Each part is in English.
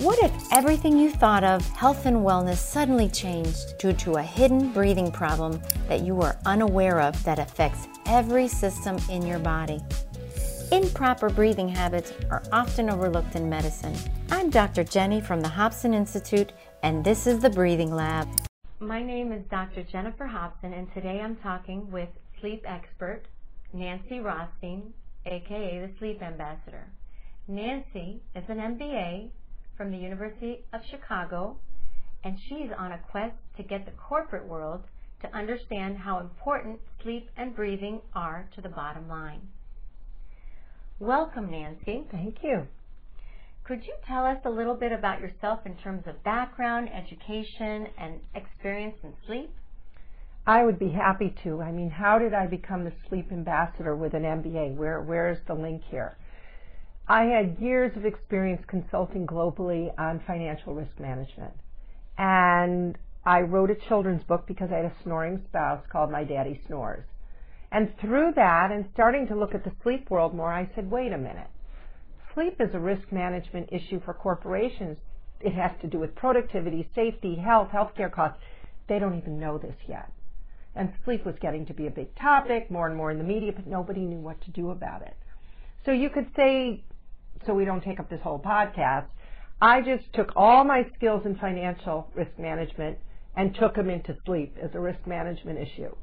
What if everything you thought of health and wellness suddenly changed due to a hidden breathing problem that you were unaware of that affects every system in your body? Improper breathing habits are often overlooked in medicine. I'm Dr. Jenny from the Hobson Institute, and this is the Breathing Lab. My name is Dr. Jennifer Hobson, and today I'm talking with sleep expert Nancy Rothstein, aka the Sleep Ambassador. Nancy is an MBA from the University of Chicago, and she's on a quest to get the corporate world to understand how important sleep and breathing are to the bottom line. Welcome, Nancy. Thank you. Could you tell us a little bit about yourself in terms of background, education, and experience in sleep? I would be happy to. I mean, how did I become the sleep ambassador with an MBA? Where where is the link here? I had years of experience consulting globally on financial risk management. And I wrote a children's book because I had a snoring spouse called My Daddy Snores. And through that and starting to look at the sleep world more, I said, wait a minute. Sleep is a risk management issue for corporations. It has to do with productivity, safety, health, healthcare costs. They don't even know this yet. And sleep was getting to be a big topic, more and more in the media, but nobody knew what to do about it. So you could say so we don't take up this whole podcast, I just took all my skills in financial risk management and took them into sleep as a risk management issue.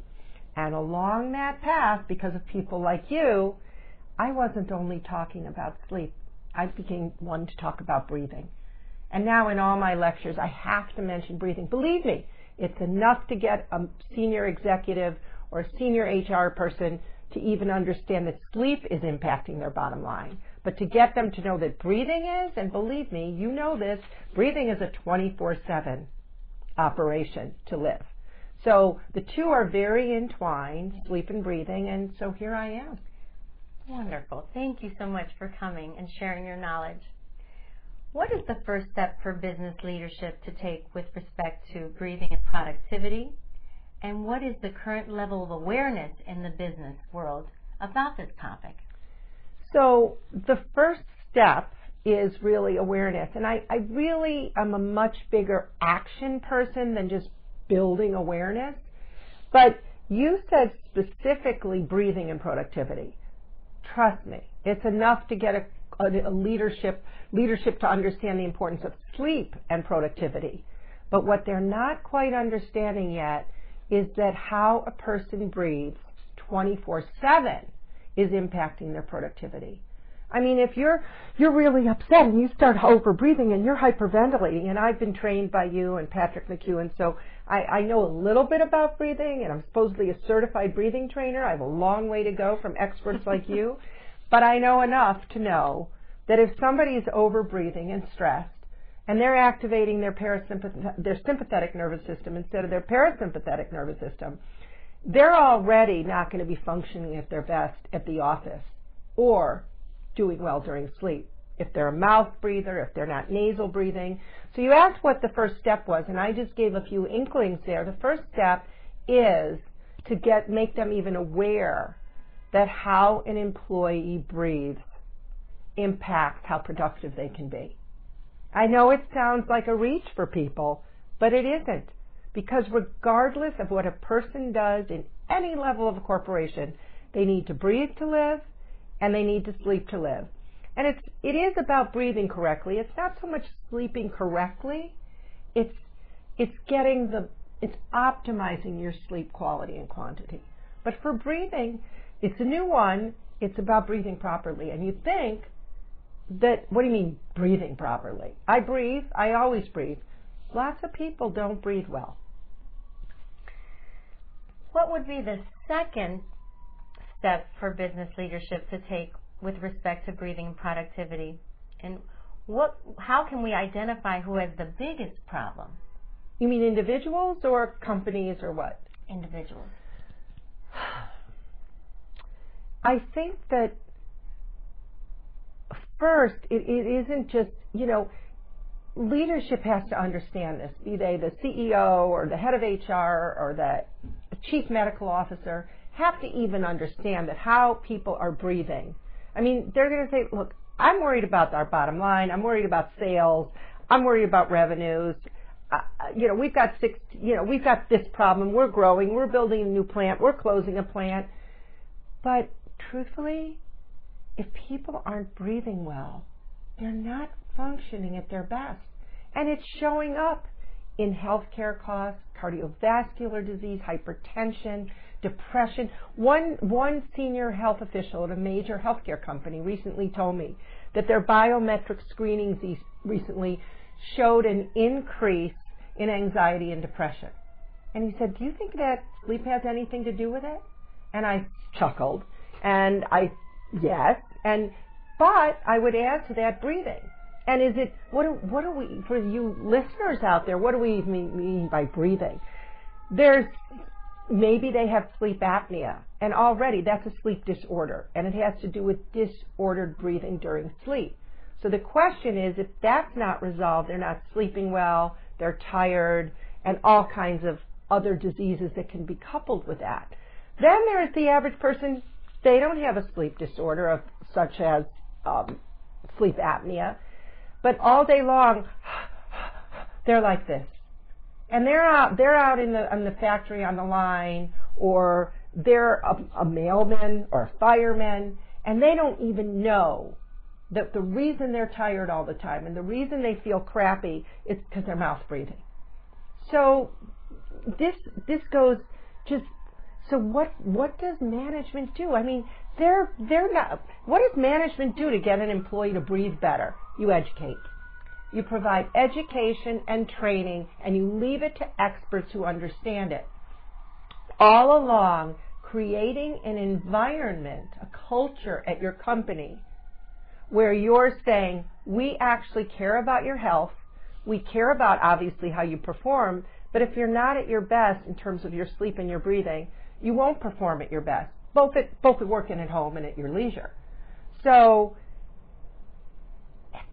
And along that path, because of people like you, I wasn't only talking about sleep. I became one to talk about breathing. And now in all my lectures, I have to mention breathing. Believe me, it's enough to get a senior executive or a senior HR person to even understand that sleep is impacting their bottom line. But to get them to know that breathing is, and believe me, you know this, breathing is a 24-7 operation to live. So the two are very entwined, sleep and breathing, and so here I am. Wonderful. Thank you so much for coming and sharing your knowledge. What is the first step for business leadership to take with respect to breathing and productivity? And what is the current level of awareness in the business world about this topic? So the first step is really awareness. And I, I really am a much bigger action person than just building awareness. But you said specifically breathing and productivity. Trust me, it's enough to get a, a, a leadership leadership to understand the importance of sleep and productivity. But what they're not quite understanding yet is that how a person breathes 24 7 is impacting their productivity. I mean, if you're you're really upset and you start over breathing and you're hyperventilating, and I've been trained by you and Patrick McKeown, so I, I know a little bit about breathing, and I'm supposedly a certified breathing trainer. I have a long way to go from experts like you, but I know enough to know that if somebody's over breathing and stressed, and they're activating their parasympathetic, their sympathetic nervous system instead of their parasympathetic nervous system, they're already not going to be functioning at their best at the office or doing well during sleep. If they're a mouth breather, if they're not nasal breathing. So you asked what the first step was, and I just gave a few inklings there. The first step is to get make them even aware that how an employee breathes impacts how productive they can be. I know it sounds like a reach for people, but it isn't. Because regardless of what a person does in any level of a corporation, they need to breathe to live and they need to sleep to live. And it's, it is about breathing correctly. It's not so much sleeping correctly. It's, it's getting the, it's optimizing your sleep quality and quantity. But for breathing, it's a new one. It's about breathing properly. And you think that, what do you mean breathing properly? I breathe. I always breathe. Lots of people don't breathe well what would be the second step for business leadership to take with respect to breathing productivity? And what, how can we identify who has the biggest problem? You mean individuals or companies or what? Individuals. I think that first, it, it isn't just, you know, leadership has to understand this, be they the CEO or the head of HR or the chief medical officer, have to even understand that how people are breathing. I mean, they're going to say, look, I'm worried about our bottom line. I'm worried about sales. I'm worried about revenues. Uh, you know, we've got six, you know, we've got this problem. We're growing. We're building a new plant. We're closing a plant. But truthfully, if people aren't breathing well, they're not functioning at their best. And it's showing up in healthcare costs, cardiovascular disease, hypertension, depression. One, one senior health official at a major healthcare company recently told me that their biometric screenings recently showed an increase in anxiety and depression. And he said, Do you think that sleep has anything to do with it? And I chuckled. And I, yes. And, but I would add to that breathing. And is it, what do, what do we, for you listeners out there, what do we mean by breathing? There's, maybe they have sleep apnea. And already that's a sleep disorder. And it has to do with disordered breathing during sleep. So the question is, if that's not resolved, they're not sleeping well, they're tired, and all kinds of other diseases that can be coupled with that. Then there's the average person, they don't have a sleep disorder of such as um, sleep apnea, but all day long, they're like this. And they're out, they're out in the, in the factory on the line, or they're a, a mailman or a fireman, and they don't even know that the reason they're tired all the time and the reason they feel crappy is because they're mouth breathing. So this this goes just so what what does management do? I mean, they're they're not what does management do to get an employee to breathe better? You educate. You provide education and training and you leave it to experts who understand it. All along creating an environment, a culture at your company where you're saying, we actually care about your health. We care about obviously how you perform, but if you're not at your best in terms of your sleep and your breathing, you won't perform at your best, both at both at work and at home and at your leisure. So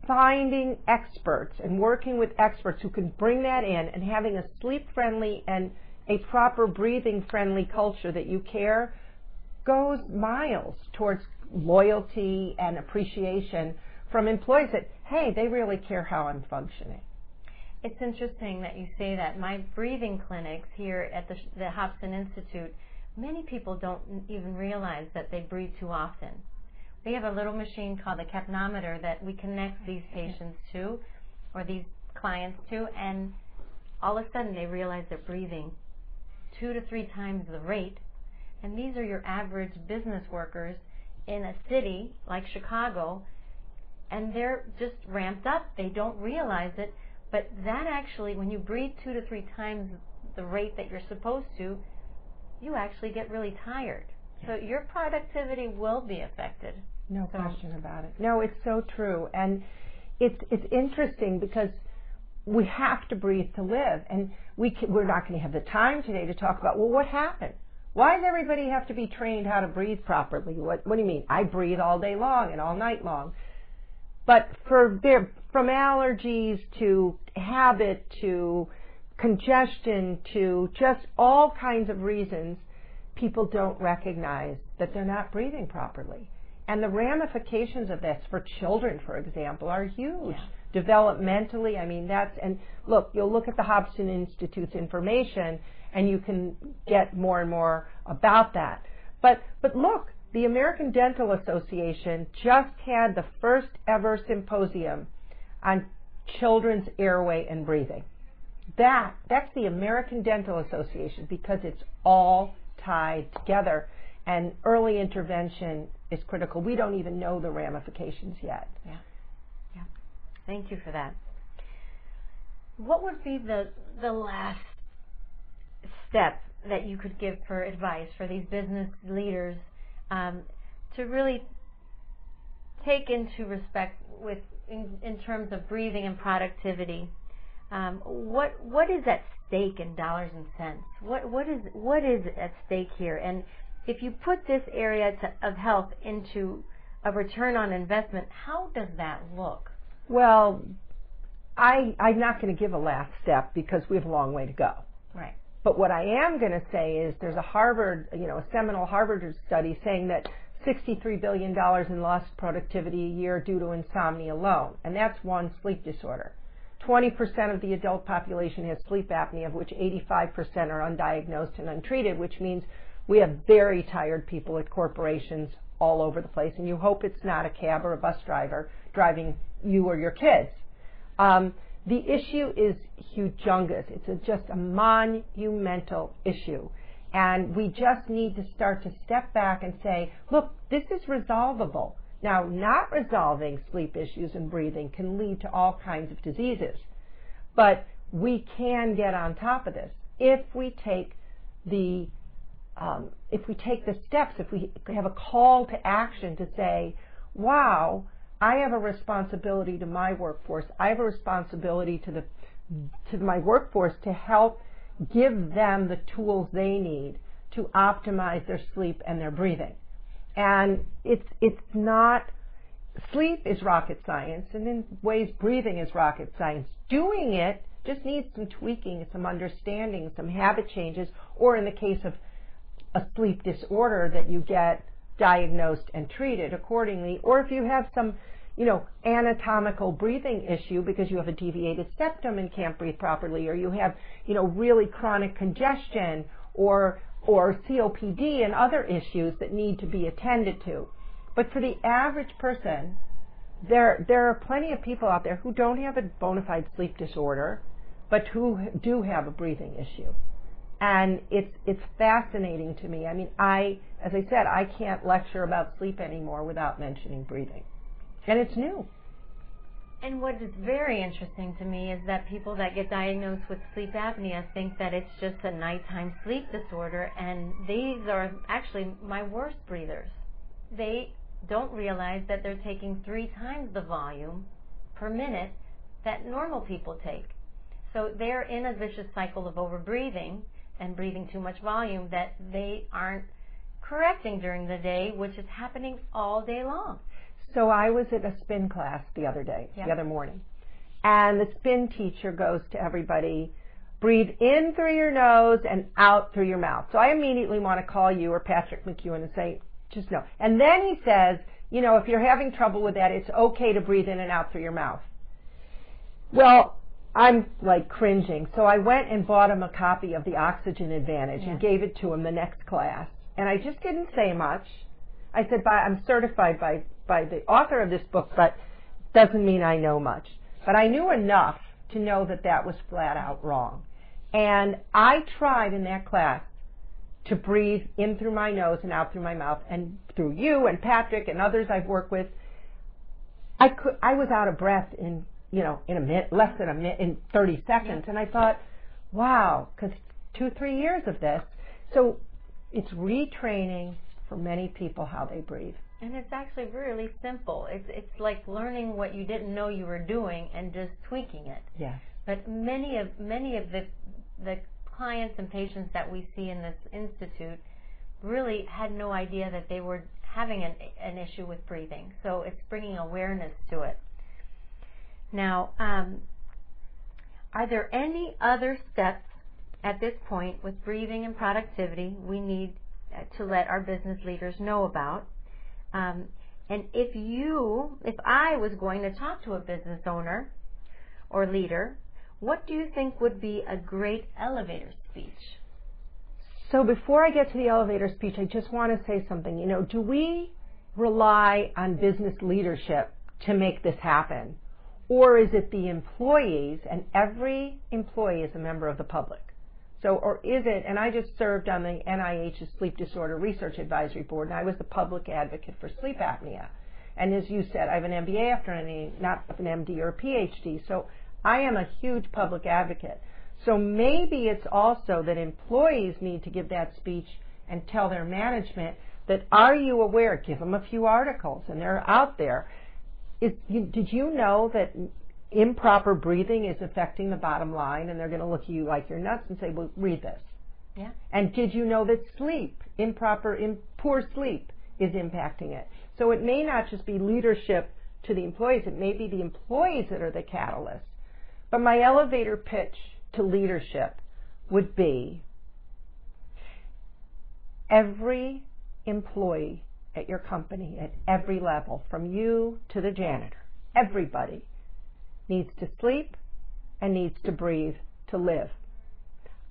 finding experts and working with experts who can bring that in and having a sleep friendly and a proper breathing friendly culture that you care goes miles towards loyalty and appreciation from employees that, hey, they really care how I'm functioning. It's interesting that you say that. My breathing clinics here at the, the Hobson Institute, many people don't even realize that they breathe too often. We have a little machine called the capnometer that we connect these patients to, or these clients to, and all of a sudden they realize they're breathing two to three times the rate. And these are your average business workers in a city like Chicago and they're just ramped up. They don't realize it. But that actually, when you breathe two to three times the rate that you're supposed to, you actually get really tired. So your productivity will be affected. No so. question about it. No, it's so true. And it's it's interesting because we have to breathe to live, and we can, we're not going to have the time today to talk about well, what happened? Why does everybody have to be trained how to breathe properly? What, what do you mean? I breathe all day long and all night long. But for their, from allergies to habit to congestion to just all kinds of reasons, people don't recognize that they're not breathing properly. And the ramifications of this for children, for example, are huge. Yeah. Developmentally, I mean, that's, and look, you'll look at the Hobson Institute's information and you can get more and more about that. But, but look, the American Dental Association just had the first ever symposium on children's airway and breathing. That, that's the American Dental Association because it's all tied together and early intervention is critical. We don't even know the ramifications yet. Yeah. Yeah. Thank you for that. What would be the the last step that you could give for advice for these business leaders um, to really take into respect with in, in, terms of breathing and productivity? Um, what what is at stake in dollars and cents? What what is what is at stake here? And if you put this area to, of health into a return on investment, how does that look? Well, I I'm not going to give a last step because we have a long way to go. Right. But what I am going to say is there's a Harvard, you know, a seminal Harvard study saying that $63 billion in lost productivity a year due to insomnia alone, and that's one sleep disorder. 20% of the adult population has sleep apnea, of which 85% are undiagnosed and untreated, which means we have very tired people at corporations all over the place, and you hope it's not a cab or a bus driver driving you or your kids. Um, the issue is humongous. It's a, just a monumental issue. And we just need to start to step back and say, look, this is resolvable. Now, not resolving sleep issues and breathing can lead to all kinds of diseases. But we can get on top of this if we take the um, if we take the steps, if we have a call to action to say, wow, I have a responsibility to my workforce. I have a responsibility to the to my workforce to help give them the tools they need to optimize their sleep and their breathing. And it's it's not sleep is rocket science, and in ways breathing is rocket science. Doing it just needs some tweaking, some understanding, some habit changes, or in the case of a sleep disorder that you get diagnosed and treated accordingly, or if you have some, you know, anatomical breathing issue because you have a deviated septum and can't breathe properly, or you have, you know, really chronic congestion or or COPD and other issues that need to be attended to. But for the average person, there there are plenty of people out there who don't have a bona fide sleep disorder, but who do have a breathing issue and it's it's fascinating to me. I mean, I as I said, I can't lecture about sleep anymore without mentioning breathing, and it's new. And what is very interesting to me is that people that get diagnosed with sleep apnea think that it's just a nighttime sleep disorder, and these are actually my worst breathers. They don't realize that they're taking three times the volume per minute that normal people take. So they're in a vicious cycle of overbreathing and breathing too much volume that they aren't correcting during the day, which is happening all day long. So I was at a spin class the other day, yep. the other morning, and the spin teacher goes to everybody, breathe in through your nose and out through your mouth. So I immediately want to call you or Patrick McKeown and say, just no. And then he says, you know, if you're having trouble with that, it's okay to breathe in and out through your mouth. Well, I'm like cringing. So I went and bought him a copy of The Oxygen Advantage yeah. and gave it to him the next class. And I just didn't say much. I said, I'm certified by, by the author of this book, but doesn't mean I know much. But I knew enough to know that that was flat out wrong. And I tried in that class to breathe in through my nose and out through my mouth and through you and Patrick and others I've worked with. I could, I was out of breath in you know, in a minute, less than a minute, in 30 seconds. And I thought, wow, because two, three years of this. So it's retraining for many people how they breathe. And it's actually really simple. It's it's like learning what you didn't know you were doing and just tweaking it. Yes. But many of many of the the clients and patients that we see in this institute really had no idea that they were having an an issue with breathing. So it's bringing awareness to it. Now, um, are there any other steps at this point with breathing and productivity we need uh, to let our business leaders know about? Um, and if you, if I was going to talk to a business owner or leader, what do you think would be a great elevator speech? So before I get to the elevator speech, I just want to say something. You know, do we rely on business leadership to make this happen? Or is it the employees, and every employee is a member of the public? So, or is it, and I just served on the NIH's Sleep Disorder Research Advisory Board, and I was the public advocate for sleep apnea. And as you said, I have an MBA after an not an MD or a PhD, so I am a huge public advocate. So maybe it's also that employees need to give that speech and tell their management that are you aware, give them a few articles, and they're out there did you know that improper breathing is affecting the bottom line and they're going to look at you like you're nuts and say, well, read this. Yeah. And did you know that sleep, improper, in, poor sleep is impacting it? So it may not just be leadership to the employees, it may be the employees that are the catalyst. But my elevator pitch to leadership would be every employee at your company at every level, from you to the janitor. Everybody needs to sleep and needs to breathe to live.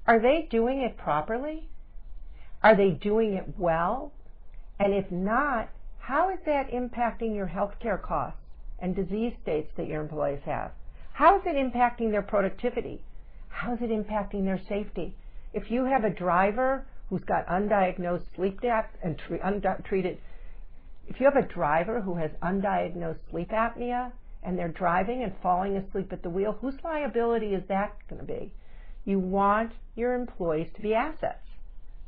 Are they doing it properly? Are they doing it well? And if not, how is that impacting your healthcare costs and disease states that your employees have? How is it impacting their productivity? How is it impacting their safety? If you have a driver who's got undiagnosed sleep apnea and tre- untreated, if you have a driver who has undiagnosed sleep apnea and they're driving and falling asleep at the wheel, whose liability is that going to be? You want your employees to be assets.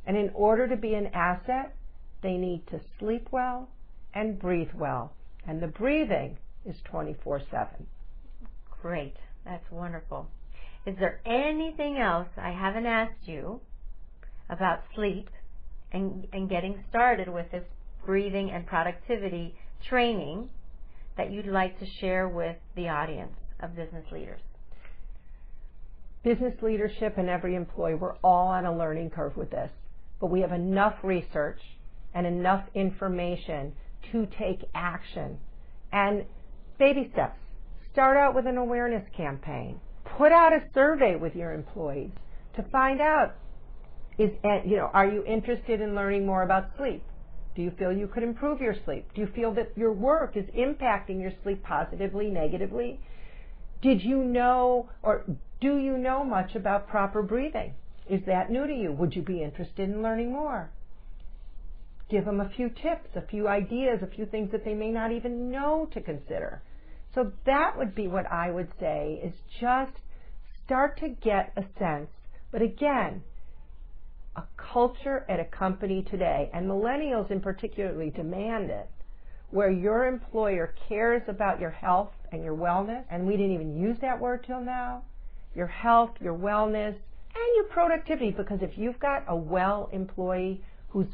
And in order to be an asset, they need to sleep well and breathe well. And the breathing is 24 7. Great. That's wonderful. Is there anything else I haven't asked you about sleep and, and getting started with this breathing and productivity training that you'd like to share with the audience of business leaders? Business leadership and every employee, we're all on a learning curve with this, but we have enough research and enough information to take action. And baby steps. Start out with an awareness campaign. Put out a survey with your employees to find out is eh, you know are you interested in learning more about sleep? Do you feel you could improve your sleep? Do you feel that your work is impacting your sleep positively, negatively? Did you know or do you know much about proper breathing? Is that new to you? Would you be interested in learning more? Give them a few tips, a few ideas, a few things that they may not even know to consider. So that would be what I would say is just start to get a sense. But again, a culture at a company today, and millennials in particularly demand it, where your employer cares about your health and your wellness, and we didn't even use that word till now, your health, your wellness, and your productivity, because if you've got a well employee who's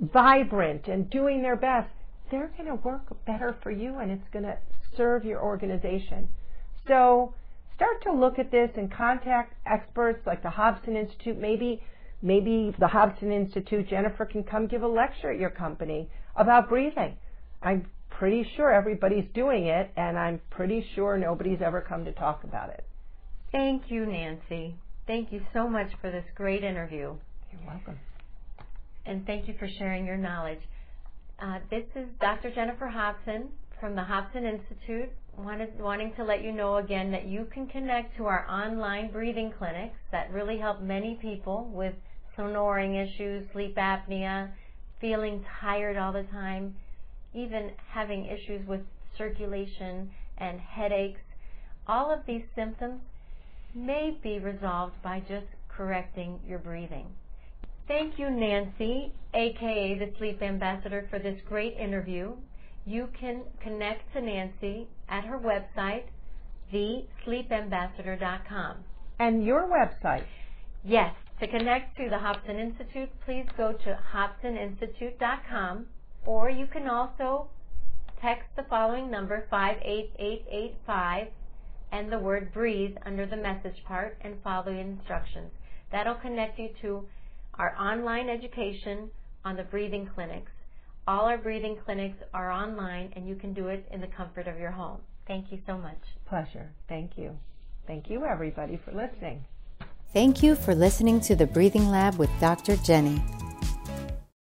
vibrant and doing their best, they're going to work better for you and it's going to serve your organization. So start to look at this and contact experts like the Hobson Institute, maybe Maybe the Hobson Institute, Jennifer can come give a lecture at your company about breathing. I'm pretty sure everybody's doing it, and I'm pretty sure nobody's ever come to talk about it. Thank you, Nancy. Thank you so much for this great interview. You're welcome. And thank you for sharing your knowledge. Uh, this is Dr. Jennifer Hobson from the Hobson Institute. Wanted, wanting to let you know again that you can connect to our online breathing clinics that really help many people with snoring issues, sleep apnea, feeling tired all the time, even having issues with circulation and headaches. All of these symptoms may be resolved by just correcting your breathing. Thank you, Nancy, aka the Sleep Ambassador, for this great interview. You can connect to Nancy at her website, thesleepambassador.com. And your website? Yes, to connect to the Hobson Institute, please go to hobsoninstitute.com or you can also text the following number 58885 and the word breathe under the message part and follow the instructions. That'll connect you to our online education on the breathing clinics. All our breathing clinics are online and you can do it in the comfort of your home. Thank you so much. Pleasure. Thank you. Thank you, everybody, for listening. Thank you for listening to the Breathing Lab with Dr. Jenny.